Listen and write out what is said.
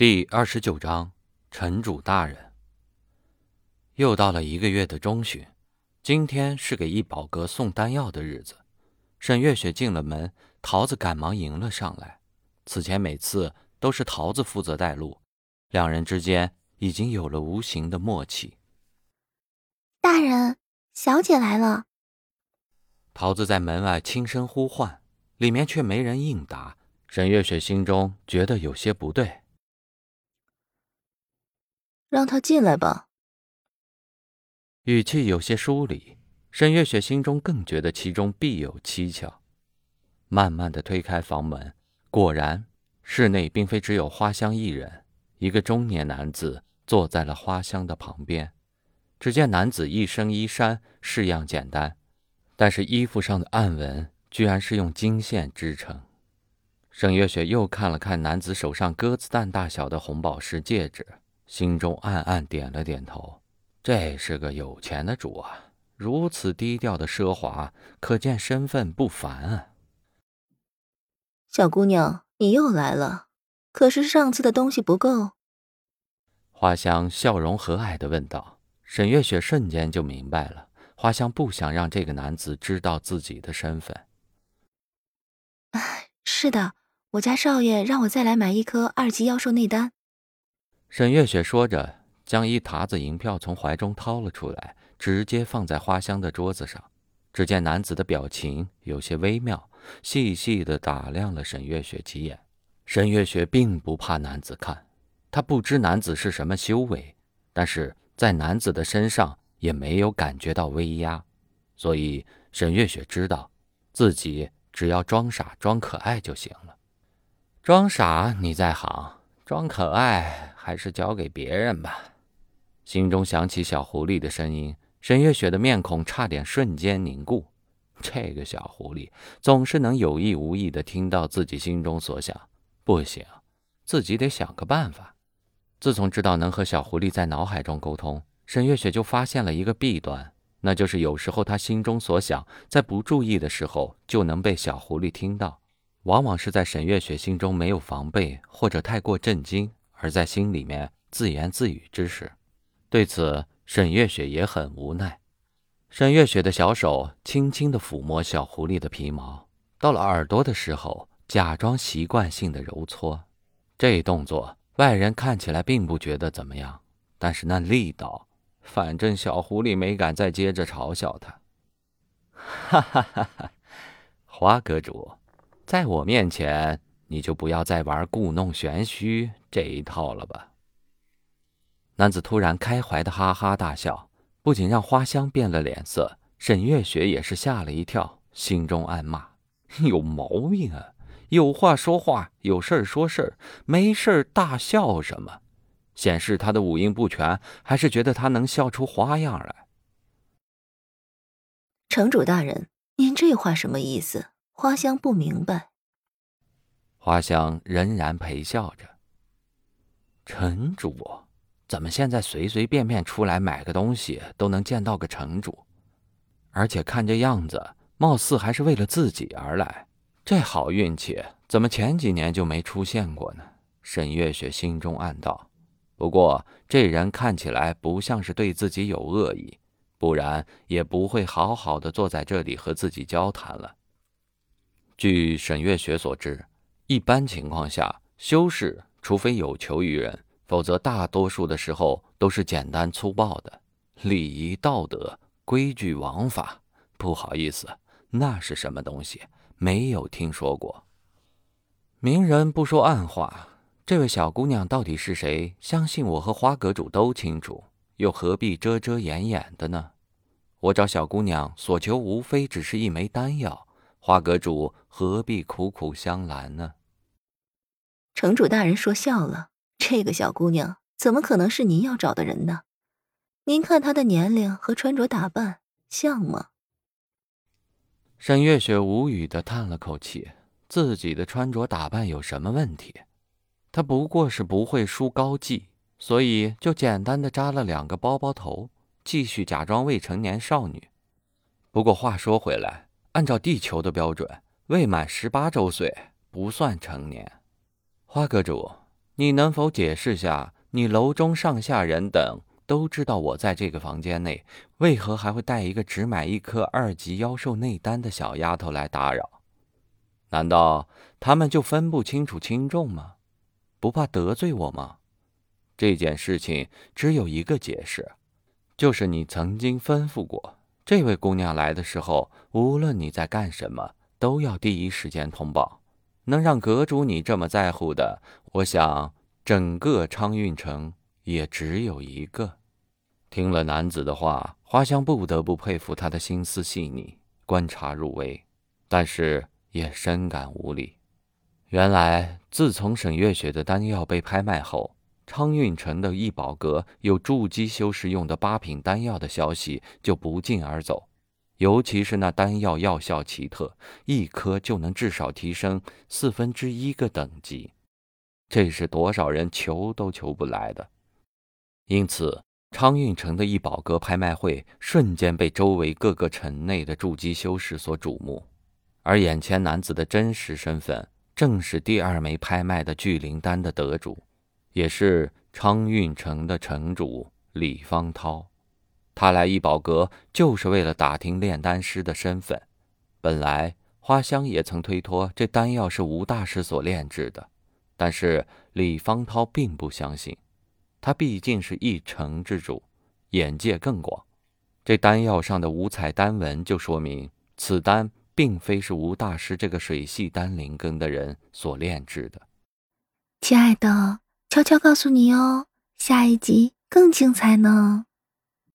第二十九章，城主大人。又到了一个月的中旬，今天是给易宝阁送丹药的日子。沈月雪进了门，桃子赶忙迎了上来。此前每次都是桃子负责带路，两人之间已经有了无形的默契。大人，小姐来了。桃子在门外轻声呼唤，里面却没人应答。沈月雪心中觉得有些不对。让他进来吧。语气有些疏离，沈月雪心中更觉得其中必有蹊跷。慢慢的推开房门，果然，室内并非只有花香一人。一个中年男子坐在了花香的旁边。只见男子一身衣衫式样简单，但是衣服上的暗纹居然是用金线织成。沈月雪又看了看男子手上鸽子蛋大小的红宝石戒指。心中暗暗点了点头，这是个有钱的主啊！如此低调的奢华，可见身份不凡啊。小姑娘，你又来了，可是上次的东西不够？花香笑容和蔼的问道。沈月雪瞬间就明白了，花香不想让这个男子知道自己的身份。哎，是的，我家少爷让我再来买一颗二级妖兽内丹。沈月雪说着，将一沓子银票从怀中掏了出来，直接放在花香的桌子上。只见男子的表情有些微妙，细细的打量了沈月雪几眼。沈月雪并不怕男子看，她不知男子是什么修为，但是在男子的身上也没有感觉到威压，所以沈月雪知道，自己只要装傻装可爱就行了。装傻你在行，装可爱。还是交给别人吧。心中想起小狐狸的声音，沈月雪的面孔差点瞬间凝固。这个小狐狸总是能有意无意的听到自己心中所想。不行，自己得想个办法。自从知道能和小狐狸在脑海中沟通，沈月雪就发现了一个弊端，那就是有时候她心中所想，在不注意的时候就能被小狐狸听到。往往是在沈月雪心中没有防备或者太过震惊。而在心里面自言自语之时，对此沈月雪也很无奈。沈月雪的小手轻轻地抚摸小狐狸的皮毛，到了耳朵的时候，假装习惯性的揉搓。这动作外人看起来并不觉得怎么样，但是那力道，反正小狐狸没敢再接着嘲笑他。哈哈哈哈！花阁主，在我面前。你就不要再玩故弄玄虚这一套了吧。男子突然开怀的哈哈大笑，不仅让花香变了脸色，沈月雪也是吓了一跳，心中暗骂：有毛病啊！有话说话，有事儿说事儿，没事儿大笑什么？显示他的五音不全，还是觉得他能笑出花样来？城主大人，您这话什么意思？花香不明白。花香仍然陪笑着。城主，怎么现在随随便便出来买个东西都能见到个城主？而且看这样子，貌似还是为了自己而来。这好运气，怎么前几年就没出现过呢？沈月雪心中暗道。不过这人看起来不像是对自己有恶意，不然也不会好好的坐在这里和自己交谈了。据沈月雪所知。一般情况下，修士除非有求于人，否则大多数的时候都是简单粗暴的。礼仪道德、规矩王法，不好意思，那是什么东西？没有听说过。明人不说暗话，这位小姑娘到底是谁？相信我和花阁主都清楚，又何必遮遮掩掩的呢？我找小姑娘所求，无非只是一枚丹药，花阁主何必苦苦相拦呢？城主大人说笑了，这个小姑娘怎么可能是您要找的人呢？您看她的年龄和穿着打扮像吗？沈月雪无语的叹了口气，自己的穿着打扮有什么问题？她不过是不会梳高髻，所以就简单的扎了两个包包头，继续假装未成年少女。不过话说回来，按照地球的标准，未满十八周岁不算成年。花阁主，你能否解释下，你楼中上下人等都知道我在这个房间内，为何还会带一个只买一颗二级妖兽内丹的小丫头来打扰？难道他们就分不清楚轻重吗？不怕得罪我吗？这件事情只有一个解释，就是你曾经吩咐过，这位姑娘来的时候，无论你在干什么，都要第一时间通报。能让阁主你这么在乎的，我想整个昌运城也只有一个。听了男子的话，花香不得不佩服他的心思细腻，观察入微，但是也深感无力。原来，自从沈月雪的丹药被拍卖后，昌运城的易宝阁有筑基修士用的八品丹药的消息就不胫而走。尤其是那丹药药效奇特，一颗就能至少提升四分之一个等级，这是多少人求都求不来的。因此，昌运城的一宝阁拍卖会瞬间被周围各个城内的筑基修士所瞩目。而眼前男子的真实身份，正是第二枚拍卖的聚灵丹的得主，也是昌运城的城主李方涛。他来易宝阁就是为了打听炼丹师的身份。本来花香也曾推脱这丹药是吴大师所炼制的，但是李方涛并不相信。他毕竟是一城之主，眼界更广。这丹药上的五彩丹纹就说明此丹并非是吴大师这个水系丹灵根的人所炼制的。亲爱的，悄悄告诉你哦，下一集更精彩呢。